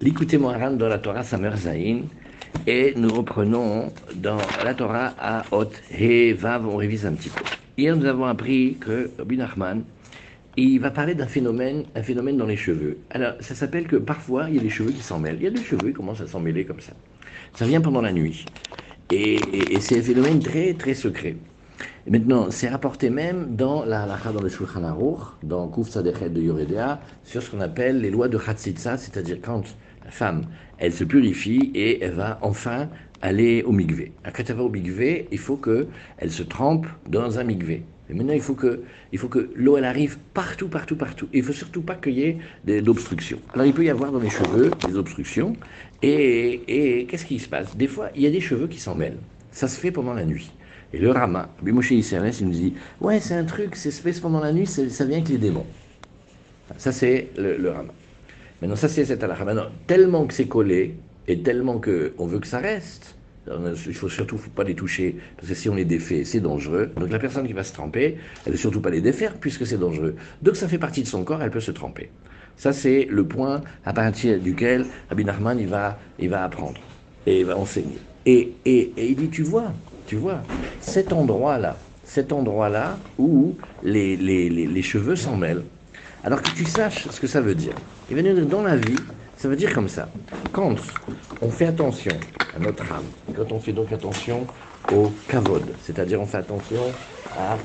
L'écoutez Moharan dans la Torah Samer Zain, et nous reprenons dans la Torah à Hot He Vav, on révise un petit peu. Hier, nous avons appris que Rabbi Nachman, il va parler d'un phénomène, un phénomène dans les cheveux. Alors, ça s'appelle que parfois, il y a des cheveux qui s'en mêlent. Il y a des cheveux qui commencent à s'en mêler comme ça. Ça vient pendant la nuit. Et, et, et c'est un phénomène très, très secret. Et maintenant, c'est rapporté même dans la halakha dans le Shulchan Aruch, dans Kuf Sadechet de Yoredea, sur ce qu'on appelle les lois de Chatzitza, c'est-à-dire quand la femme, elle se purifie et elle va enfin aller au mikvé. Quand elle va au mikvé, il faut qu'elle se trempe dans un mikvé. Et maintenant, il faut que, il faut l'eau, elle arrive partout, partout, partout. il ne faut surtout pas qu'il y ait d'obstructions. Alors, il peut y avoir dans les cheveux des obstructions. Et, et qu'est-ce qui se passe? Des fois, il y a des cheveux qui s'en mêlent. Ça se fait pendant la nuit. Et le Rama, Bimoshe Issernes, il nous dit Ouais, c'est un truc, c'est se pendant la nuit, ça vient avec les démons. Ça, c'est le, le, Rama. Maintenant, ça, c'est cette halakha. Maintenant, tellement que c'est collé, et tellement qu'on veut que ça reste, il faut surtout pas les toucher, parce que si on les défait, c'est dangereux. Donc la personne qui va se tremper, elle ne surtout pas les défaire, puisque c'est dangereux. Donc ça fait partie de son corps, elle peut se tremper. Ça, c'est le point à partir duquel Rabbi Nachman, il va, il va apprendre, et il va enseigner. Et, et, et il dit, tu vois, tu vois, cet endroit-là, cet endroit-là où les, les, les, les cheveux s'en mêlent. Alors que tu saches ce que ça veut dire. Et bien dans la vie, ça veut dire comme ça. Quand on fait attention à notre âme, quand on fait donc attention au kavod, c'est-à-dire on fait attention à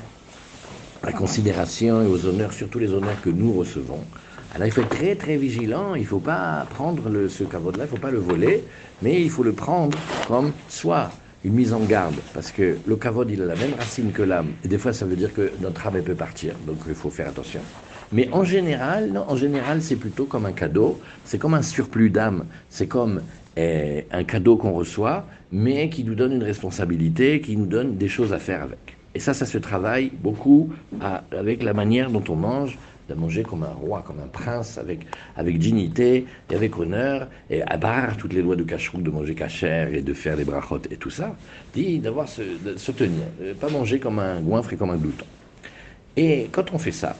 la considération et aux honneurs, surtout les honneurs que nous recevons, alors il faut être très très vigilant, il ne faut pas prendre ce kavod-là, il ne faut pas le voler, mais il faut le prendre comme soit une mise en garde, parce que le kavod, il a la même racine que l'âme, et des fois ça veut dire que notre âme, elle peut partir, donc il faut faire attention. Mais en général, en général, c'est plutôt comme un cadeau, c'est comme un surplus d'âme, c'est comme eh, un cadeau qu'on reçoit, mais qui nous donne une responsabilité, qui nous donne des choses à faire avec. Et ça, ça se travaille beaucoup avec la manière dont on mange, de manger comme un roi, comme un prince, avec, avec dignité et avec honneur, et à part toutes les lois de cacheroute, de manger cachère et de faire les brachot et tout ça, dit d'avoir se, de se tenir, pas manger comme un goinfre et comme un glouton. Et quand on fait ça,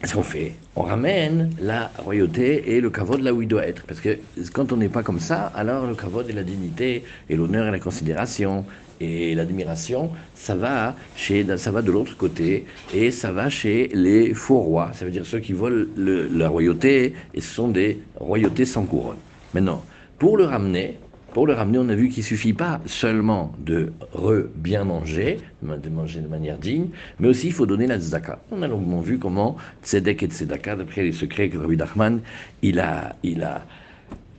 qu'est-ce qu'on fait? On ramène la royauté et le kavod là où il doit être. Parce que quand on n'est pas comme ça, alors le kavod et la dignité et l'honneur et la considération et l'admiration, ça va chez, ça va de l'autre côté et ça va chez les faux rois. Ça veut dire ceux qui volent le, la royauté et ce sont des royautés sans couronne. Maintenant, pour le ramener, pour le ramener, on a vu qu'il suffit pas seulement de re bien manger, de manger de manière digne, mais aussi il faut donner la tzedaka. On a longuement vu comment tzedek et tzedaka, d'après les secrets que Rabbi Nachman, il a, il a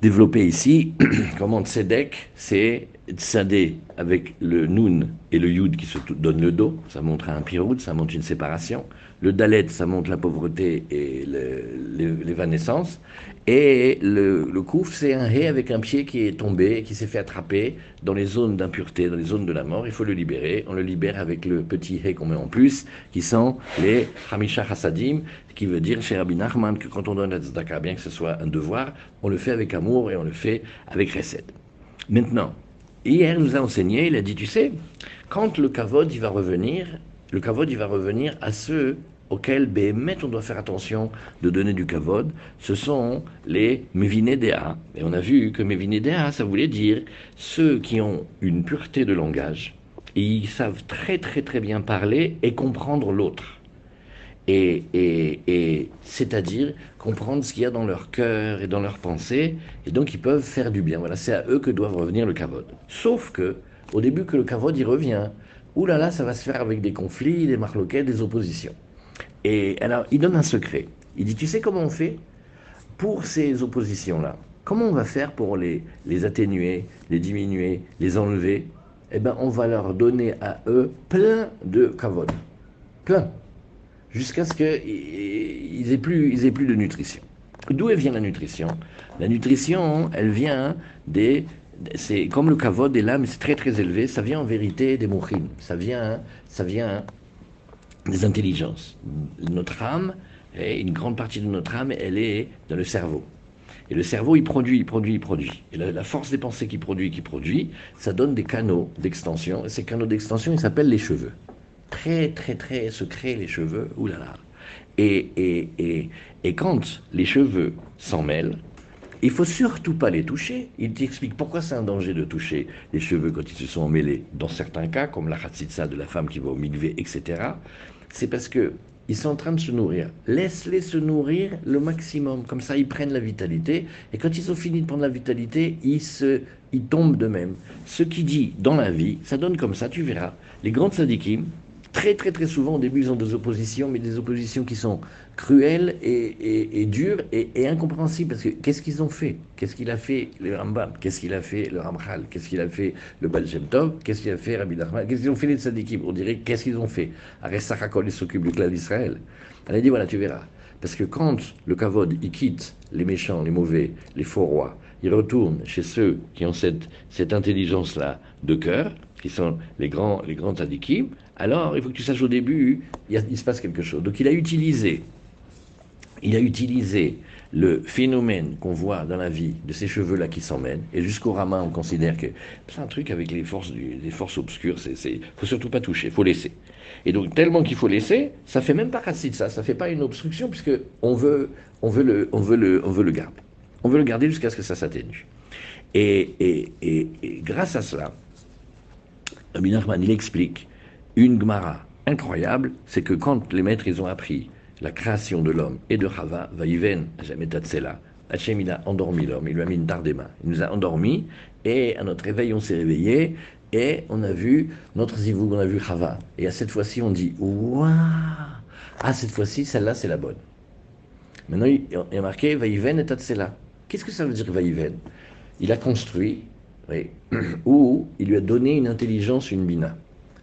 développé ici, comment tzedek, c'est tzadé avec le nun et le yud qui se donnent le dos, ça montre un piroud, ça montre une séparation. Le dalet, ça montre la pauvreté et l'évanescence. Et le, le kouf, c'est un hé avec un pied qui est tombé, qui s'est fait attraper dans les zones d'impureté, dans les zones de la mort. Il faut le libérer. On le libère avec le petit hé qu'on met en plus, qui sont les hamisha hasadim, qui veut dire chez Rabbi Nachman que quand on donne la tzedaka, bien que ce soit un devoir, on le fait avec amour et on le fait avec recette. Maintenant, hier, nous a enseigné, il a dit, tu sais, quand le kavod, il va revenir, le kavod, il va revenir à ceux auxquels, Béhémet, on doit faire attention de donner du kavod, ce sont les Mevinedea. Et on a vu que Mevinedea, ça voulait dire ceux qui ont une pureté de langage, et ils savent très très très bien parler et comprendre l'autre. Et, c'est-à-dire comprendre ce qu'il y a dans leur cœur et dans leur pensée, et donc ils peuvent faire du bien. Voilà, c'est à eux que doivent revenir le kavod. Sauf que, au début que le kavod y revient, oulala, là là, ça va se faire avec des conflits, des marloquets, des oppositions. Et alors, il donne un secret. Il dit, tu sais comment on fait pour ces oppositions-là? Comment on va faire pour les, les atténuer, les diminuer, les enlever? Eh bien, on va leur donner à eux plein de kavod. Plein. Jusqu'à ce qu'ils aient, plus, ils aient plus de nutrition. D'où vient la nutrition? La nutrition, elle vient des... C'est comme le kavod là, mais c'est très très élevé. Ça vient en vérité des mouchim. Ça vient, ça vient des intelligences. Notre âme, une grande partie de notre âme, elle est dans le cerveau. Et le cerveau, il produit, il produit, il produit. Et la, la force des pensées qui produit, qui produit, ça donne des canaux d'extension. Et ces canaux d'extension, ils s'appellent les cheveux. Très, très, très secrets, les cheveux. Oulala. Et, et, et, et quand les cheveux s'en mêlent, il faut surtout pas les toucher. Il t'explique pourquoi c'est un danger de toucher les cheveux quand ils se sont emmêlés. Dans certains cas, comme la khatsitsa de la femme qui va au mikvé, etc., c'est parce que ils sont en train de se nourrir. Laisse-les se nourrir le maximum. Comme ça, ils prennent la vitalité. Et quand ils ont fini de prendre la vitalité, ils, se, ils tombent d'eux-mêmes. Ce qui dit dans la vie, ça donne comme ça, tu verras. Les grandes sadikim, très très très souvent au début ils ont des oppositions, mais des oppositions qui sont cruelles et, dures et, incompréhensibles. Parce que qu'est-ce qu'ils ont fait? Qu'est-ce qu'il a fait le Rambam? Qu'est-ce qu'il a fait le Ramchal? Qu'est-ce qu'il a fait le Baal Qu'est-ce qu'il a fait Rabbi Nachman? Qu'est-ce qu'ils ont fait les tzadikim? On dirait qu'est-ce qu'ils ont fait? Arrête s'occupe du clan d'Israël. Elle a dit voilà tu verras. Parce que quand le Kavod, il quitte les méchants, les mauvais, les faux rois, il retourne chez ceux qui ont cette intelligence-là de cœur, qui sont les grands, les grands tzadikim, alors il faut que tu saches au début, il, se passe quelque chose. Donc il a utilisé, il a utilisé le phénomène qu'on voit dans la vie de ces cheveux-là qui s'emmènent, et jusqu'au Rama, on considère que c'est un truc avec les forces, les forces obscures, il faut surtout pas toucher, faut laisser. Et donc tellement qu'il faut laisser, ça fait même pas de ça, ça fait pas une obstruction puisque on veut, on veut le, on veut le, on veut le garder, on veut le garder jusqu'à ce que ça s'atténue. Et, et, et, et, grâce à cela, Rabbi Nachman, il explique une Gemara incroyable, c'est que quand les maîtres ils ont appris la création de l'homme et de Chava, Vaïven, Tatsela, Hachem il a endormi l'homme, il lui a mis une mains, il nous a endormis, et à notre réveil on s'est réveillé, et on a vu notre zivoug, on a vu Chava. Et à cette fois-ci on dit, waouh Ah, cette fois-ci, celle-là c'est la bonne. Maintenant il y a marqué Vaïven et Tatsela. Qu'est-ce que ça veut dire Vaïven? Il a construit, ou il lui a donné une intelligence, une bina.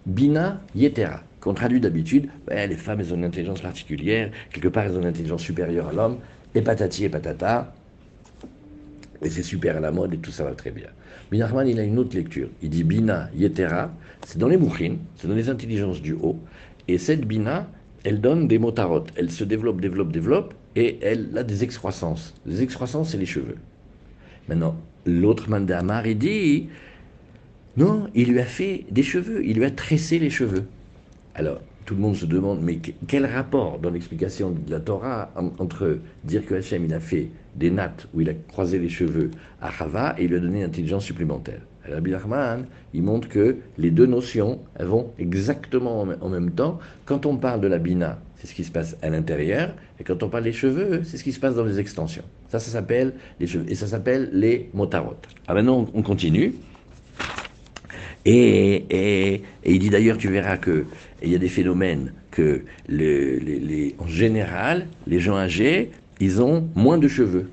Bina Yetera, qu'on traduit d'habitude, les femmes, elles ont une intelligence particulière, quelque part, elles ont une intelligence supérieure à l'homme, et patati et patata, et c'est super à la mode, et tout ça va très bien. Binachman, il a une autre lecture. Il dit Bina Yetera, c'est dans les mouchines, c'est dans les intelligences du haut, et cette Bina, elle donne des motarotes, elle se développe, développe, développe, et elle a des excroissances. Les excroissances, c'est les cheveux. Maintenant, l'autre Mandamar, il dit non, il lui a fait des cheveux, il lui a tressé les cheveux. Alors, tout le monde se demande, mais quel rapport dans l'explication de la Torah entre dire que Hachem il a fait des nattes où il a croisé les cheveux à Chava et il lui a donné une intelligence supplémentaire? Rabbi Rahman, il montre que les deux notions vont exactement en même temps. Quand on parle de la bina, c'est ce qui se passe à l'intérieur, et quand on parle des cheveux, c'est ce qui se passe dans les extensions. Ça, ça s'appelle les cheveux, et ça s'appelle les motarot. Ah maintenant, on continue. Et, et, il dit d'ailleurs, tu verras que il y a des phénomènes que, les, en général, les gens âgés, ils ont moins de cheveux.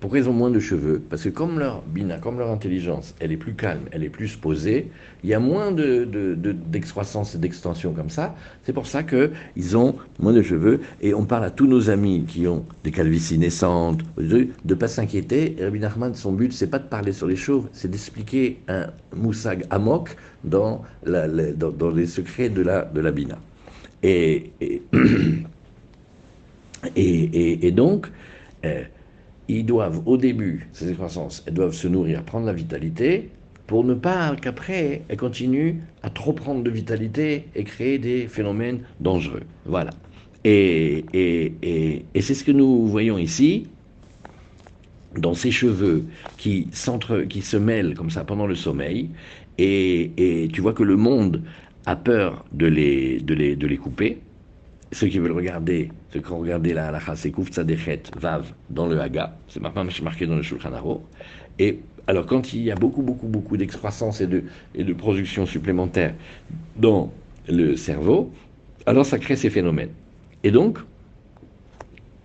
Pourquoi ils ont moins de cheveux Parce que comme leur bina, comme leur intelligence, elle est plus calme, elle est plus posée, il y a moins d'excroissance de, et d'extension comme ça. C'est pour ça qu'ils ont moins de cheveux. Et on parle à tous nos amis qui ont des calvities naissantes, de ne pas s'inquiéter. Rabbi Nachman, son but, c'est pas de parler sur les chauves, c'est d'expliquer un moussag amok dans, la, dans, les secrets de la, de la bina. Et, et, et, donc, euh, ils doivent, au début, ces excroissances, elles doivent se nourrir, prendre la vitalité, pour ne pas qu'après, elles continuent à trop prendre de vitalité et créer des phénomènes dangereux. Voilà. Et, et, et, c'est ce que nous voyons ici, dans ces cheveux qui, qui se mêlent comme ça pendant le sommeil, et, tu vois que le monde a peur de les, de les, de les couper, ceux qui veulent regarder, ceux qui ont regardé la halakha, c'est Tzadechet Vav dans le Haga, c'est marqué dans le Shulchan Aruch. Et alors, quand il y a beaucoup, beaucoup, beaucoup d'excroissance et de, production supplémentaire dans le cerveau, alors ça crée ces phénomènes. Et donc,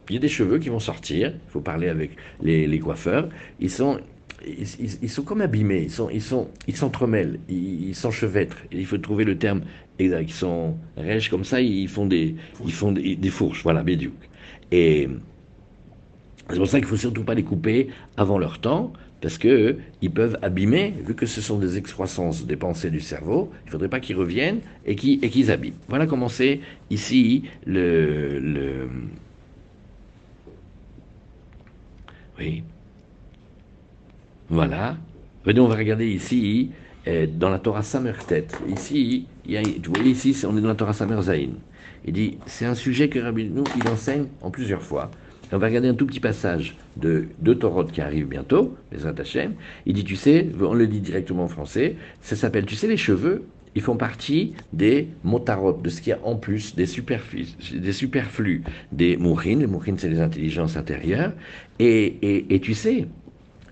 il y a des cheveux qui vont sortir, il faut parler avec les, coiffeurs, ils sont ils, sont comme abîmés, ils ils sont, ils s'entremêlent, ils s'enchevêtrent. Il faut trouver le terme exact. Ils sont rêches comme ça, ils font des, ils font des, fourches, voilà, bédiouk. Et c'est pour ça qu'il faut surtout pas les couper avant leur temps, parce que ils peuvent abîmer, vu que ce sont des excroissances des pensées du cerveau. Il faudrait pas qu'ils reviennent et qu'ils, et qu'ils abîment. Voilà comment c'est ici le, le oui. Voilà. Venez, on va regarder ici, euh, dans la Torah Samertet. Ici, il y a, vous voyez ici, on est dans la Torah Samer Zain. Il dit, c'est un sujet que Rabbi nous, il enseigne en plusieurs fois. on va regarder un tout petit passage de deux Torot qui arrive bientôt, les Hashem. Il dit, tu sais, on le dit directement en français, ça s'appelle, tu sais, les cheveux, ils font partie des motarot, de ce qu'il y a en plus, des superflus, des, superflus, des mourines. Les mourines, c'est les intelligences intérieures. Et, et, tu sais,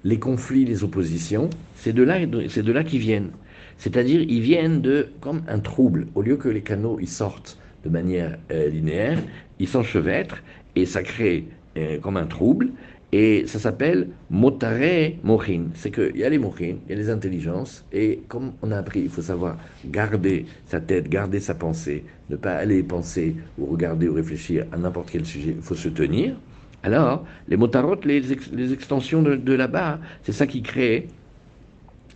les conflits, les oppositions, c'est de là, c'est de là qu'ils viennent. C'est-à-dire, ils viennent de comme un trouble. Au lieu que les canaux ils sortent de manière euh, linéaire, ils s'enchevêtrent et ça crée euh, comme un trouble. Et ça s'appelle motare mochin. C'est qu'il y a les mochin, il y a les intelligences, et comme on a appris, il faut savoir garder sa tête, garder sa pensée, ne pas aller penser ou regarder ou réfléchir à n'importe quel sujet, il faut se tenir. Alors, les motarot, les, extensions de, là-bas, c'est ça qui crée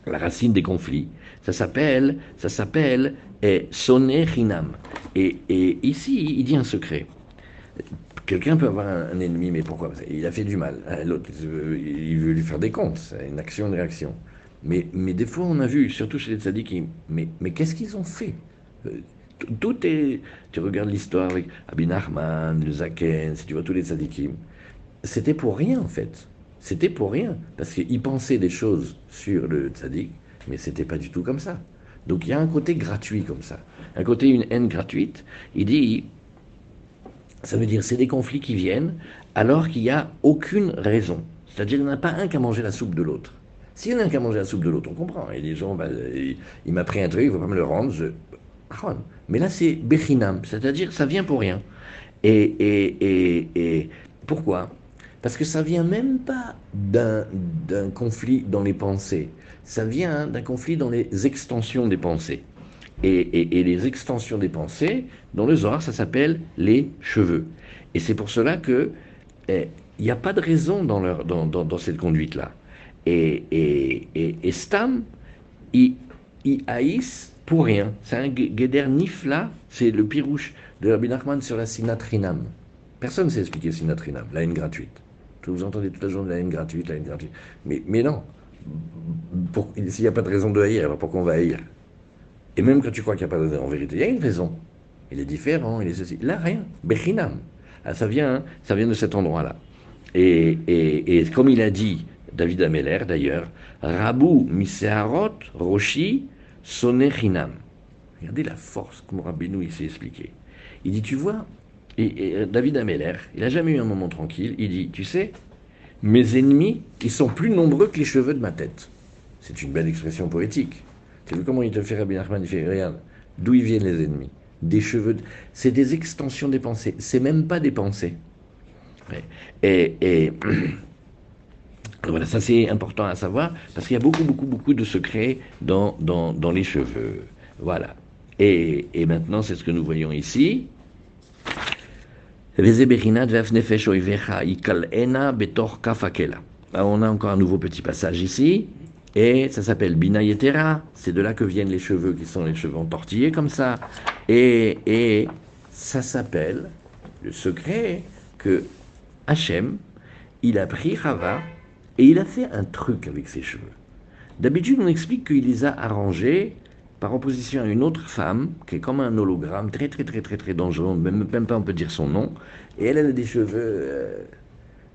la racine des conflits. Ça s'appelle, ça s'appelle eh. Et, ici, il dit un secret. Quelqu'un peut avoir un, ennemi, mais pourquoi? Il a fait du mal. Hein, l'autre, il veut lui faire des comptes. C'est une action, une réaction. Mais, mais des fois, on a vu, surtout chez les tzadikim, mais, mais qu'est-ce qu'ils ont fait? Euh, Tout est. Tu regardes l'histoire avec Abin Ahman, le Zaken, si tu vois tous les tzadikim, c'était pour rien en fait. C'était pour rien. Parce qu'ils pensaient des choses sur le tzadik, mais c'était pas du tout comme ça. Donc il y a un côté gratuit comme ça. Un côté, une haine gratuite. Il dit ça veut dire c'est des conflits qui viennent alors qu'il n'y a aucune raison. C'est-à-dire qu'il n'y en a pas un qui a mangé la soupe de l'autre. S'il y en a un qui a mangé la soupe de l'autre, on comprend. Et les gens, bah, il, m'a pris un truc, il ne faut pas me le rendre. Mais là, c'est bechinam, c'est-à-dire ça vient pour rien. Et, et, et, pourquoi? Parce que ça vient même pas d'un conflit dans les pensées. Ça vient d'un conflit dans les extensions des pensées et, les extensions des pensées, dans le Zohar, ça s'appelle les cheveux. Et c'est pour cela que eh, il n'y a pas de raison dans, cette conduite-là. Et, et, Stam, ils haïssent pour rien. C'est un Geder Nifla, c'est le pirouche de Rabbi Nachman sur la sinatrinam. Personne ne sait expliquer sinatrinam, la haine gratuite. Vous entendez toute la journée la haine gratuite, la haine gratuite. Mais, mais non. S'il n'y a pas de raison de haïr, alors pourquoi on va haïr? Et même quand tu crois qu'il n'y a pas de en vérité, il y a une raison. Il est différent, il est ceci. Là, rien. Bechinam. Ah, ça, vient, ça vient de cet endroit-là. Et, et, comme il a dit, David Ameller d'ailleurs, Rabou Miseharot Roshi Sonechinam. Regardez la force comme Rabbeinu il s'est expliqué. Il dit, tu vois, et, David Ameller, il n'a jamais eu un moment tranquille. Il dit, tu sais, mes ennemis, ils sont plus nombreux que les cheveux de ma tête. C'est une belle expression poétique. Tu vu comment il te fait Rabbi Nachman Il fait Regarde, d'où ils viennent les ennemis? Des cheveux. C'est des extensions des pensées. C'est même pas des pensées. Et, et voilà, ça c'est important à savoir parce qu'il y a beaucoup, beaucoup, beaucoup de secrets dans, dans, dans les cheveux. Voilà. Et, et maintenant, c'est ce que nous voyons ici. On a encore un nouveau petit passage ici. Et ça s'appelle Binayetera, c'est de là que viennent les cheveux qui sont les cheveux entortillés comme ça. Et, et ça s'appelle le secret que Hachem, il a pris Rava et il a fait un truc avec ses cheveux. D'habitude, on explique qu'il les a arrangés par opposition à une autre femme qui est comme un hologramme, très très très très très dangereux, même, pas on peut dire son nom, et elle, a des cheveux. Euh,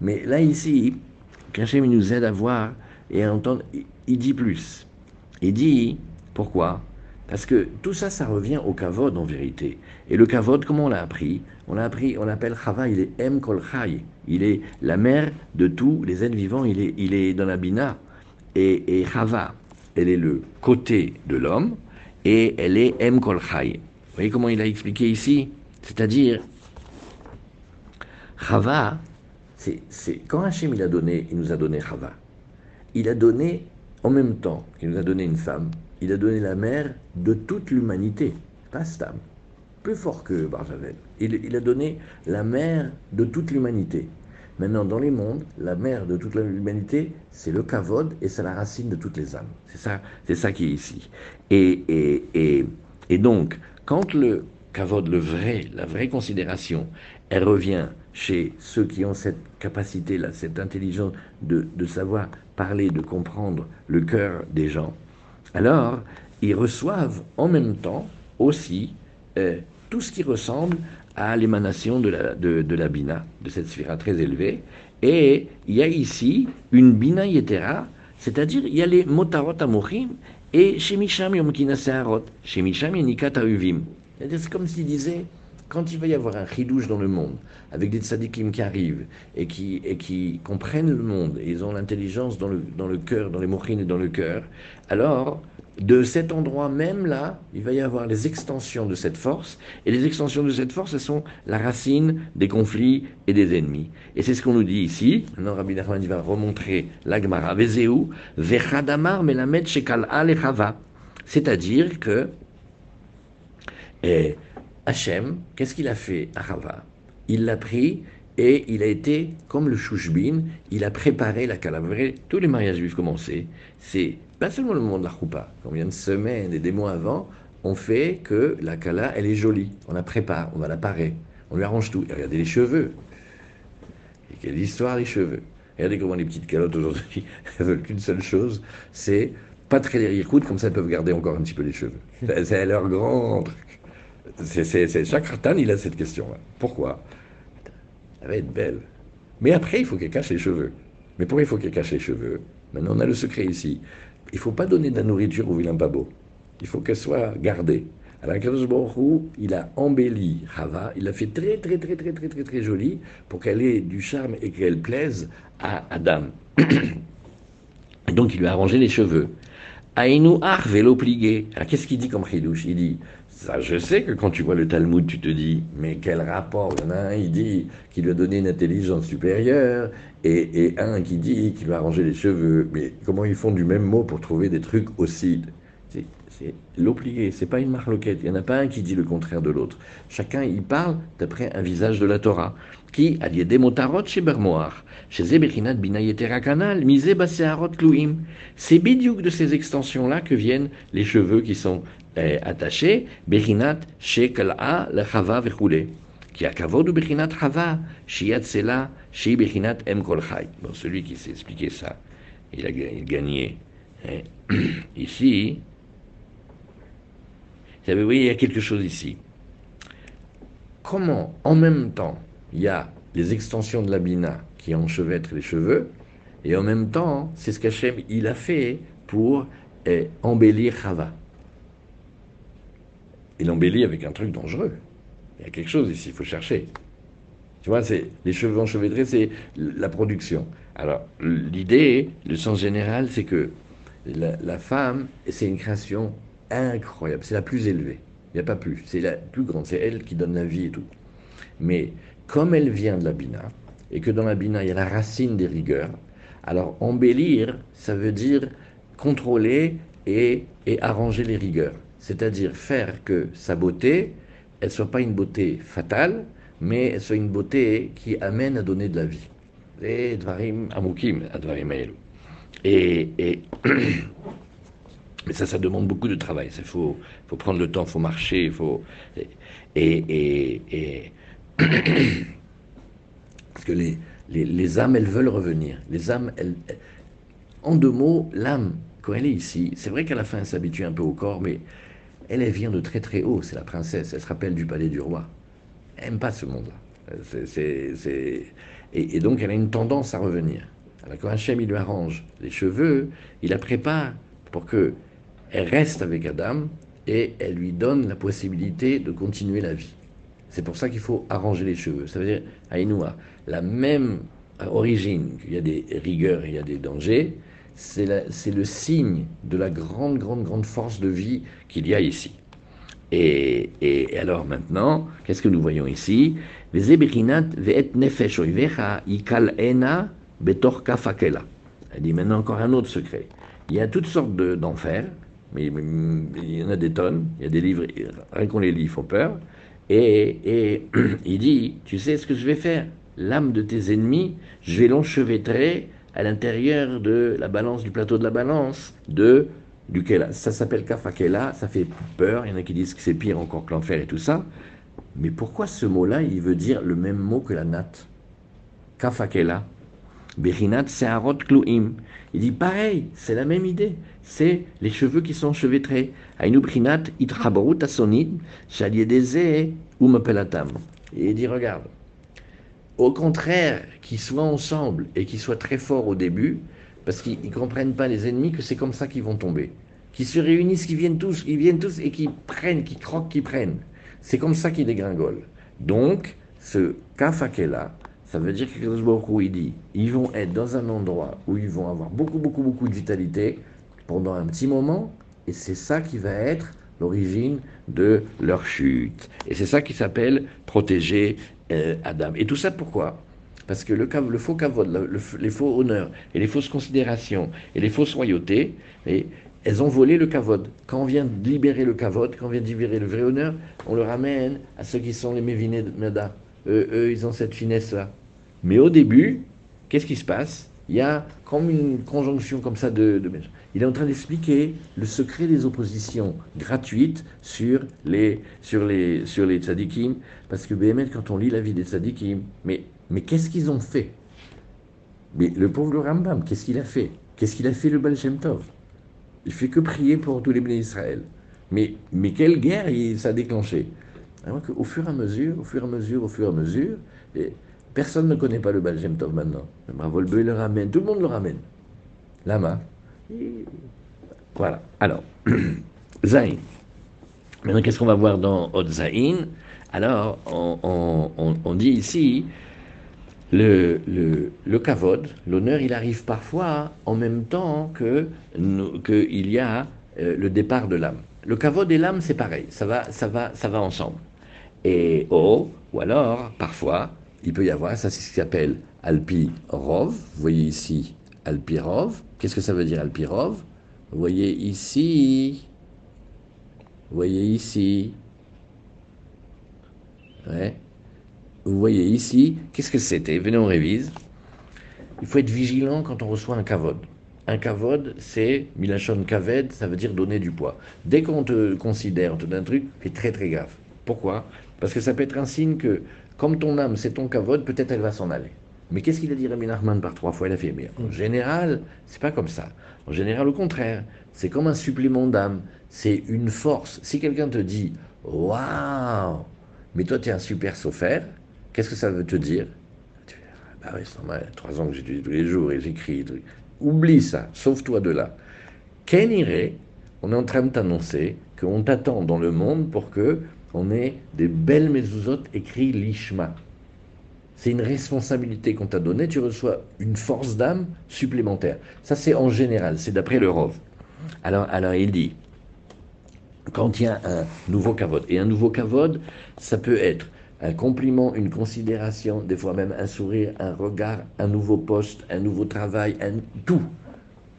mais là ici, qu'Hachem nous aide à voir et à entendre, il dit plus. Il dit, pourquoi? Parce que tout ça, ça revient au kavod en vérité. Et le kavod, comment on l'a appris? On l'a appris, on l'appelle Chava, il est M kol Il est la mère de tous les êtres vivants, il est, il est dans la bina. Et, et elle est le côté de l'homme, et elle est M Vous voyez comment il a expliqué ici C'est-à-dire, Chava, c'est quand Hachem il a donné, il nous a donné Chava, il a donné en même temps qu'il nous a donné une femme, il a donné la mère de toute l'humanité, pas Stam, plus fort que Barjavel. Il, a donné la mère de toute l'humanité. Maintenant, dans les mondes, la mère de toute l'humanité, c'est le kavod et c'est la racine de toutes les âmes. C'est ça, c'est ça qui est ici. Et, et, et, et donc, quand le kavod, le vrai, la vraie considération, elle revient chez ceux qui ont cette capacité-là, cette intelligence de, savoir parler, de comprendre le cœur des gens, alors ils reçoivent en même temps aussi euh, tout ce qui ressemble à l'émanation de la, de, la bina, de cette sphère très élevée. Et il y a ici une bina yetera, c'est-à-dire il y a les motarot amochim et shemisham yom kinaseharot, shemisham yenikat uvim. C'est comme s'il disait, quand il va y avoir un chidouche dans le monde, avec des tzadikim qui arrivent et qui, et qui comprennent le monde, et ils ont l'intelligence dans le, dans le cœur, dans les mochines et dans le cœur, alors de cet endroit même là, il va y avoir les extensions de cette force, et les extensions de cette force, elles sont la racine des conflits et des ennemis. Et c'est ce qu'on nous dit ici. Maintenant, Rabbi Nachman va remontrer l'Agmara, Vezeu, Vechadamar melamed shekal alechava. C'est-à-dire que et Hachem, qu'est-ce qu'il a fait à Rava Il l'a pris et il a été comme le chouchbin, il a préparé la calavre. Tous les mariages juifs commencés, c'est pas seulement le moment de la choupa. Combien de semaines et des mois avant, on fait que la kala, elle est jolie. On la prépare, on va la parer, on lui arrange tout. Et regardez les cheveux. Et quelle histoire les cheveux. Regardez comment les petites calottes aujourd'hui, elles veulent qu'une seule chose, c'est pas très les comme ça elles peuvent garder encore un petit peu les cheveux. C'est leur grand c'est, chaque ratan, il a cette question-là. Pourquoi? Elle va être belle. Mais après, il faut qu'elle cache les cheveux. Mais pourquoi il faut qu'elle cache les cheveux? Maintenant, on a le secret ici. Il ne faut pas donner de la nourriture au vilain beau. Il faut qu'elle soit gardée. Alors, Kadosh il a embelli Rava, il l'a fait très, très, très, très, très, très, très jolie pour qu'elle ait du charme et qu'elle plaise à Adam. donc, il lui a arrangé les cheveux. Aïnou ar vélo pligué. Alors, qu'est-ce qu'il dit comme chidouche Il dit ça, je sais que quand tu vois le Talmud, tu te dis, mais quel rapport? Il y en a un, il dit qu'il lui a donné une intelligence supérieure, et, un qui dit qu'il lui a arrangé les cheveux. Mais comment ils font du même mot pour trouver des trucs aussi C'est l'obligé, c'est pas une marloquette. Il n'y en a pas un qui dit le contraire de l'autre. Chacun y parle d'après un visage de la Torah. Qui a des motarot chez Bermoar, chez Zebechinat Binayetera Kanal, Misé Baseharot Louim. C'est bidiouk de ces extensions-là que viennent les cheveux qui sont attaché, Bechinat Shekala le Chava vechule. Qui a kavod ou Bechinat Chava, Shiat Sela, Shi Bechinat Em Kol Chai. Bon, celui qui s'est expliqué ça, il a gagné. Hein. Ici, vous savez, oui, il y a quelque chose ici. Comment, en même temps, il y a les extensions de la bina qui enchevêtrent les cheveux, et en même temps, c'est ce qu'Hachem il a fait pour eh, embellir Chava il embellit avec un truc dangereux. Il y a quelque chose ici, il faut chercher. Tu vois, c'est les cheveux enchevêtrés, c'est la production. Alors, l'idée, le sens général, c'est que la, femme, c'est une création incroyable, c'est la plus élevée. Il n'y a pas plus, c'est la plus grande, c'est elle qui donne la vie et tout. Mais comme elle vient de la bina, et que dans la bina, il y a la racine des rigueurs, alors embellir, ça veut dire contrôler et arranger les rigueurs c'est-à-dire faire que sa beauté, elle ne soit pas une beauté fatale, mais elle soit une beauté qui amène à donner de la vie. Et Et, et mais ça, ça demande beaucoup de travail. Il faut, faut prendre le temps, il faut marcher, il faut. Et, et, et parce que les, les, les, âmes, elles veulent revenir. Les âmes, elles, en deux mots, l'âme, quand elle est ici, c'est vrai qu'à la fin, elle s'habitue un peu au corps, mais elle, elle vient de très très haut, c'est la princesse, elle se rappelle du palais du roi. Elle n'aime pas ce monde-là. Et, donc elle a une tendance à revenir. Alors quand Hachem il lui arrange les cheveux, il la prépare pour que elle reste avec Adam et elle lui donne la possibilité de continuer la vie. C'est pour ça qu'il faut arranger les cheveux. Ça veut dire, Aïnoua, la même origine, qu'il y a des rigueurs il y a des dangers, c'est le signe de la grande, grande, grande force de vie qu'il y a ici. Et, alors maintenant, qu'est-ce que nous voyons ici? Elle dit maintenant encore un autre secret. Il y a toutes sortes d'enfers, mais, il y en a des tonnes, il y a des livres, rien qu'on les lit, ils font peur. Et, et il dit, tu sais ce que je vais faire? L'âme de tes ennemis, je vais l'enchevêtrer à l'intérieur de la balance, du plateau de la balance, de du. Ça s'appelle Kafakela, ça fait peur. Il y en a qui disent que c'est pire encore que l'enfer et tout ça. Mais pourquoi ce mot-là, il veut dire le même mot que la natte? Kafakela. Berinat. Il dit pareil, c'est la même idée. C'est les cheveux qui sont enchevêtrés. Ainu Brinat Itrabarut Asonid, Shaliedeze Umapelatam. Et il dit, regarde, au contraire, qu'ils soient ensemble et qu'ils soient très forts au début, parce qu'ils ne comprennent pas les ennemis que c'est comme ça qu'ils vont tomber. Qu'ils se réunissent, qu'ils viennent tous, ils viennent tous et qu'ils prennent, qu'ils croquent, qu'ils prennent. C'est comme ça qu'ils dégringolent. Donc, ce kafakela, ça veut dire que il dit, ils vont être dans un endroit où ils vont avoir beaucoup, beaucoup, beaucoup de vitalité pendant un petit moment, et c'est ça qui va être l'origine de leur chute. Et c'est ça qui s'appelle protéger euh, Adam. Et tout ça pourquoi? Parce que le, faux kavod, les faux honneurs, et les fausses considérations, et les fausses royautés, et, elles ont volé le kavod. Quand on vient de libérer le kavod, quand on vient de libérer le vrai honneur, on le ramène à ceux qui sont les mévinés eux, ils ont cette finesse-là. Mais au début, qu'est-ce qui se passe? Il y a comme une conjonction comme ça de, Il est en train d'expliquer le secret des oppositions gratuites sur les, sur tzadikim, parce que BML, quand on lit la vie des tzadikim, mais, qu'est-ce qu'ils ont fait? Mais le pauvre Rambam, qu'est-ce qu'il a fait? Qu'est-ce qu'il a fait le Baal Tov? Il fait que prier pour tous les bénis d'Israël. Mais, quelle guerre il, ça a déclenché? Au fur et à mesure, au fur et à mesure, au fur et à mesure, Personne ne connaît pas le Baal Tov maintenant. Le le ramène, tout le monde le ramène. Lama. Voilà. Alors, Zain. Maintenant, qu'est-ce qu'on va voir dans Zain? Alors, on, dit ici, le, le, le kavod, l'honneur, il arrive parfois en même temps que qu'il y a euh, le départ de l'âme. Le kavod et l'âme, c'est pareil, ça va, ça, va, ça va ensemble. Et oh, ou alors, parfois, il peut y avoir, ça c'est ce qui s'appelle Alpirov. Vous voyez ici Alpirov. Qu'est-ce que ça veut dire Alpirov? Vous voyez ici. Vous voyez ici. Ouais. Vous voyez ici. Qu'est-ce que c'était? Venez, on révise. Il faut être vigilant quand on reçoit un kavod. Un kavod, c'est milachon kaved, ça veut dire donner du poids. Dès qu'on te considère, on te donne un truc, c'est très très grave. Pourquoi? Parce que ça peut être un signe que comme ton âme, c'est ton kavod, peut-être elle va s'en aller. Mais qu'est-ce qu'il a dit Rabbi Nachman par trois fois Il a fait, mais en général, c'est pas comme ça. En général, au contraire, c'est comme un supplément d'âme, c'est une force. Si quelqu'un te dit, waouh, mais toi tu es un super sophère, qu'est-ce que ça veut te dire? Bah oui, c'est normal, trois ans que j'étudie tous les jours et j'écris. Oublie ça, sauve-toi de là. Ken irait, on est en train de t'annoncer qu'on t'attend dans le monde pour que on est des belles mezuzot écrits l'ishma. C'est une responsabilité qu'on t'a donnée, tu reçois une force d'âme supplémentaire. Ça, c'est en général, c'est d'après le Rov. Alors, alors, il dit, quand il y a un nouveau kavod, et un nouveau kavod, ça peut être un compliment, une considération, des fois même un sourire, un regard, un nouveau poste, un nouveau travail, un, tout.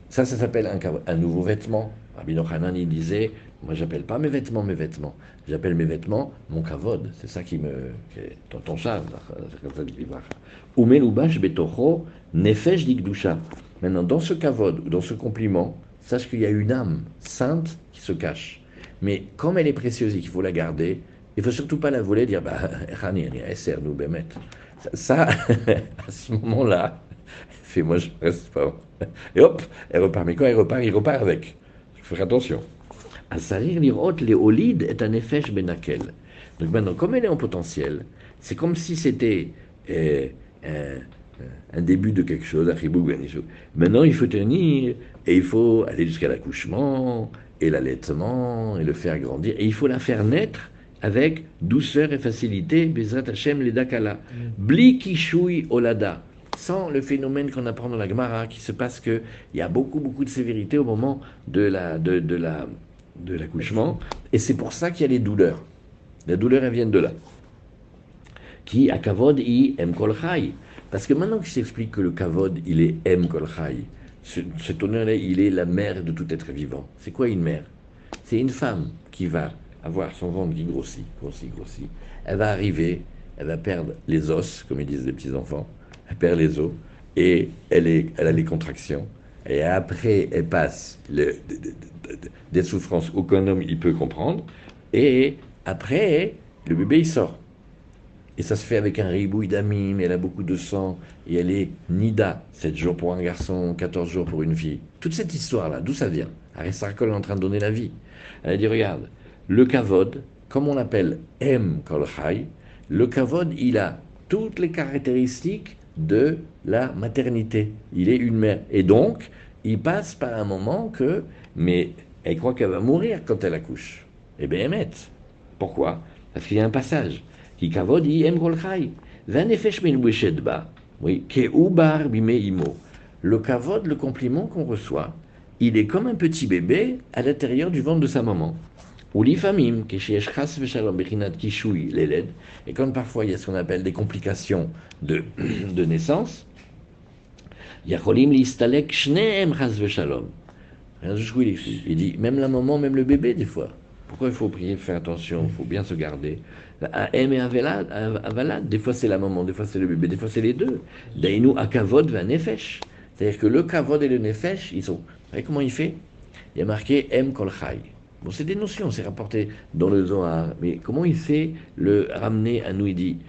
Ça, ça s'appelle un, nouveau vêtement. Rabbi il disait, moi, j'appelle pas mes vêtements mes vêtements. J'appelle mes vêtements mon kavod. C'est ça qui me. Ton ça. Umelubash betocho nefesh dikdusha. Maintenant, dans ce kavod, dans ce compliment, sache qu'il y a une âme sainte qui se cache. Mais comme elle est précieuse et qu'il faut la garder, il faut surtout pas la voler, dire bah, nous. Ça, à ce moment-là, fais-moi, je reste pas. Et hop, elle repart. Mais quand elle repart, il repart avec. Il faut faire attention. Asarir lirot les est un effet benakel. Donc maintenant, comme elle est en potentiel, c'est comme si c'était euh, un, début de quelque chose, Maintenant, il faut tenir, et il faut aller jusqu'à l'accouchement, et l'allaitement, et le faire grandir, et il faut la faire naître avec douceur et facilité, Bezrat Hashem le dakala. Bli kishui olada. Sans le phénomène qu'on apprend dans la Gemara, qui se passe qu'il y a beaucoup, beaucoup de sévérité au moment de la, de, de la, de l'accouchement, et c'est pour ça qu'il y a les douleurs. Les douleurs, elles viennent de là. Qui, à Kavod, i em kol Parce que maintenant qu'il s'explique que le Kavod, il est em kol cet honneur-là, il est la mère de tout être vivant. C'est quoi une mère? C'est une femme qui va avoir son ventre qui grossit, grossit, grossit. Elle va arriver, elle va perdre les os, comme ils disent les petits-enfants. Elle perd les os, et elle, est, elle a les contractions. Et après, elle passe le, des souffrances aucun homme il peut comprendre. Et après, le bébé il sort. Et ça se fait avec un ribouille d'amis, mais elle a beaucoup de sang. Et elle est Nida, 7 jours pour un garçon, 14 jours pour une fille. Toute cette histoire-là, d'où ça vient? Aristarchol est en train de donner la vie. Elle a dit, regarde, le kavod, comme on l'appelle M Kolchai, Le kavod, il a toutes les caractéristiques de la maternité. Il est une mère. Et donc, il passe par un moment que, mais elle croit qu'elle va mourir quand elle accouche. Eh bien, met. Pourquoi? Parce qu'il y a un passage. Qui aime oui. Le kavod, le compliment qu'on reçoit, il est comme un petit bébé à l'intérieur du ventre de sa maman. Et quand parfois il y a ce qu'on appelle des complications de, de naissance, il dit, même la maman, même le bébé, des fois. Pourquoi il faut prier, faire attention, il faut bien se garder? M et avalad, des fois c'est la maman, des fois c'est le bébé, des fois c'est les deux. Dainu akavod va nefesh. C'est-à-dire que le kavod et le nefesh, ils sont. Vous comment il fait? Il y a marqué M kol C'est des notions, c'est rapporté dans le Zohar. Mais comment il fait le ramener à nous? Il dit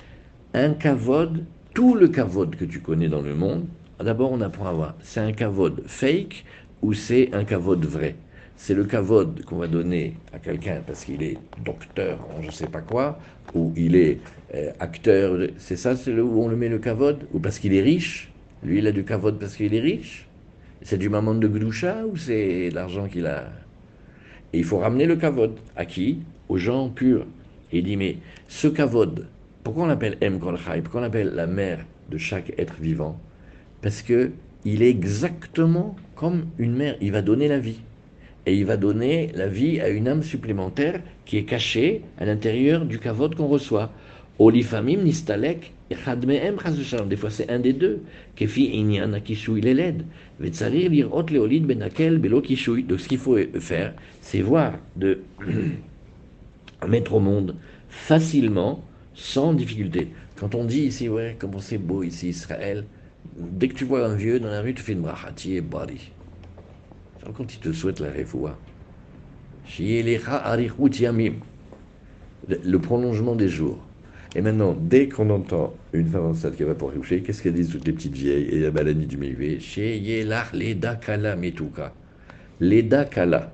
un kavod, tout le kavod que tu connais dans le monde, d'abord on apprend à voir, c'est un kavod fake ou c'est un kavod vrai? C'est le kavod qu'on va donner à quelqu'un parce qu'il est docteur en je ne sais pas quoi, ou il est euh, acteur, c'est ça c'est où on le met le kavod, ou parce qu'il est riche, lui il a du kavod parce qu'il est riche, c'est du maman de Gdoucha ou c'est l'argent qu'il a Il faut ramener le kavod, à qui Aux gens purs. Il dit, mais ce kavod, pourquoi on l'appelle M. Kolchai Pourquoi on l'appelle la mère de chaque être vivant? Parce que il est exactement comme une mère, il va donner la vie et il va donner la vie à une âme supplémentaire qui est cachée à l'intérieur du kavod qu'on reçoit. Olifamim nistalek des fois c'est un des deux. Donc ce qu'il faut faire, c'est voir de mettre au monde facilement, sans difficulté. Quand on dit ici, ouais, comment c'est beau ici, Israël, dès que tu vois un vieux dans la rue, tu fais une brachati et bari quand il te souhaite la refoua, le prolongement des jours. Et maintenant, dès qu'on entend une femme enceinte qui va pour coucher, qu'est-ce qu'elles disent toutes les petites vieilles et la maladie du Meïvé Leda Kala Metuka. Leda Kala.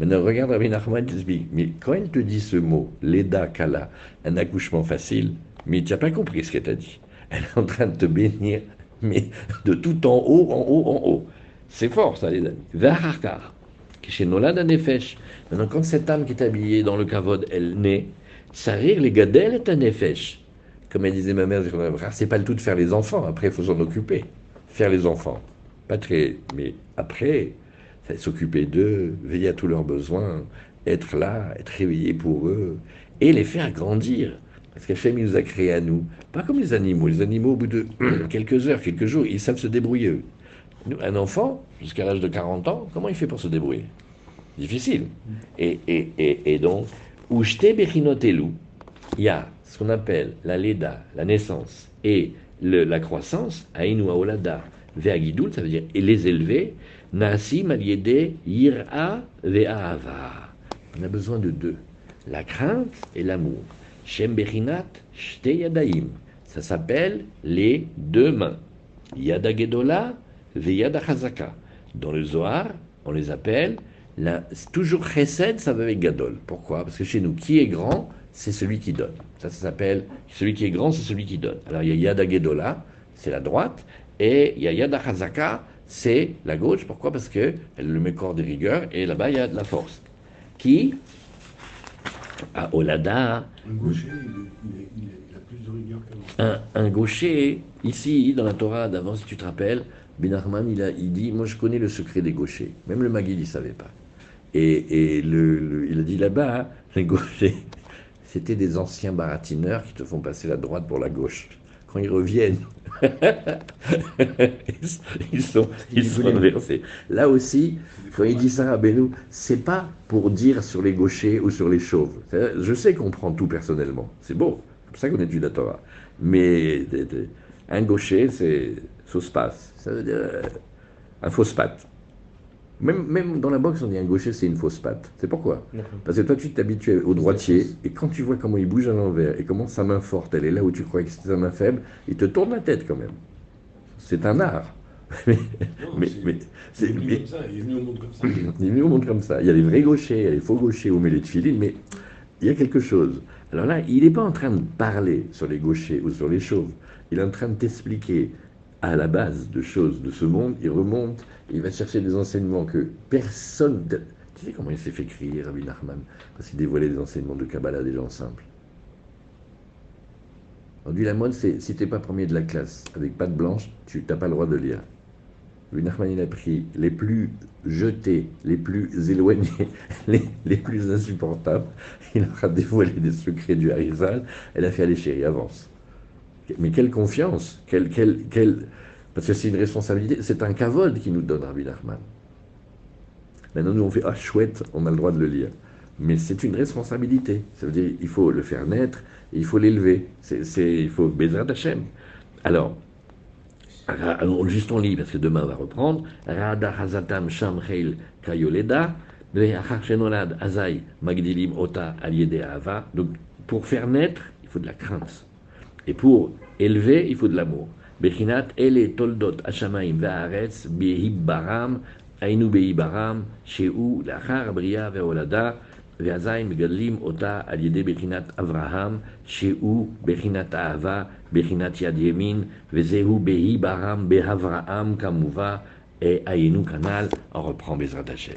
Maintenant, regarde Rabbi Nachman, mais quand elle te dit ce mot, Leda Kala, un accouchement facile, mais tu n'as pas compris ce qu'elle t'a dit. Elle est en train de te bénir, mais de tout en haut, en haut, en haut. C'est fort, ça, les amis. Ve'acharkar, chez Nefesh. Maintenant, quand cette âme qui est habillée dans le kavod, elle naît, ça rire les gadel est un nefesh. Comme elle disait ma mère, c'est pas le tout de faire les enfants, après il faut s'en occuper. Faire les enfants. Pas très, mais après, s'occuper d'eux, veiller à tous leurs besoins, être là, être réveillé pour eux, et les faire grandir. Parce qu'Hachem nous a créés à nous, pas comme les animaux. Les animaux, au bout de quelques heures, quelques jours, ils savent se débrouiller un enfant, jusqu'à l'âge de 40 ans, comment il fait pour se débrouiller? Difficile. Et, et, et, et donc, il y a ce qu'on appelle la leda, la naissance, et la croissance, aïnou aolada, ve'agidul, ça veut dire et les élever, nasi maliede yira ve'ahava. On a besoin de deux, la crainte et l'amour. Shem bechinat shte yadaim. Ça s'appelle les deux mains. Yadagedola Veyad Dans le Zohar, on les appelle la, toujours Chesed, ça veut dire Gadol. Pourquoi? Parce que chez nous, qui est grand, c'est celui qui donne. Ça, ça s'appelle celui qui est grand, c'est celui qui donne. Alors il y a Yada Gedola, c'est la droite, et il y a Yada Chazaka, c'est la gauche. Pourquoi? Parce que elle le met corps de rigueur, et là-bas il y a de la force. Qui? À Olada. Un gaucher, il, a plus de rigueur qu'un un, un gaucher, ici, dans la Torah d'avant, si tu te rappelles, Ben il, a, il dit, moi je connais le secret des gauchers. Même le Maguil, il ne savait pas. Et, et le, il a dit là-bas, hein, les gauchers, c'était des anciens baratineurs qui te font passer la droite pour la gauche. Quand ils reviennent, ils sont, ils sont inversés. Là aussi, quand il dit ça à Benou, c'est pas pour dire sur les gauchers ou sur les chauves. Je sais qu'on prend tout personnellement. C'est beau. C'est pour ça qu'on étudie la Torah. Mais un gaucher, c'est sauce passe. Ça veut dire euh, un fausse patte. Même, même dans la boxe, on dit un gaucher, c'est une fausse patte. C'est pourquoi Parce que toi, tu t'habitues au droitier, et quand tu vois comment il bouge à l'envers, et comment sa main forte, elle est là où tu crois que c'est sa main faible, il te tourne la tête quand même. C'est un art. mais, mais, c'est, il est venu au monde comme ça. il est venu au monde comme ça. Il y a les vrais gauchers, il y a les faux gauchers au milieu de filines, mais il y a quelque chose. Alors là, il n'est pas en train de parler sur les gauchers ou sur les chauves. Il est en train de t'expliquer à la base de choses de ce monde. Il remonte, il va chercher des enseignements que personne. Tu sais comment il s'est fait crier, Rabbi Nachman, parce qu'il dévoilait des enseignements de Kabbalah des gens simples. dit la mode, c'est si tu n'es pas premier de la classe avec patte blanche, tu n'as pas le droit de lire. Rabbi Nachman, il a pris les plus jetés, les plus éloignés, les, plus insupportables. Il leur a dévoilé des secrets du Harizal. Elle a fait aller chérie, avance. Mais quelle confiance quelle... Parce que c'est une responsabilité, c'est un cavode qui nous donne Rabbi Nachman. Maintenant, nous, on fait Ah, chouette, on a le droit de le lire. Mais c'est une responsabilité. Ça veut dire il faut le faire naître, il faut l'élever. C'est, il faut Bezrat Hashem. Alors, juste on lit, parce que demain on va reprendre. Rada Hazatam Kayoleda. Donc, pour faire naître, il faut de la crainte. Et pour élever, il faut de l'amour. Bechinat ele toldot ashamaim ve'aretz baram היינו בעיברם שהוא לאחר הבריאה וההולדה, ואזי מגדלים אותה על ידי בחינת אברהם, שהוא בחינת אהבה, בחינת יד ימין, וזהו בעיברם, בהברהם כמובן, היינו כנ"ל, reprend בעזרת השם.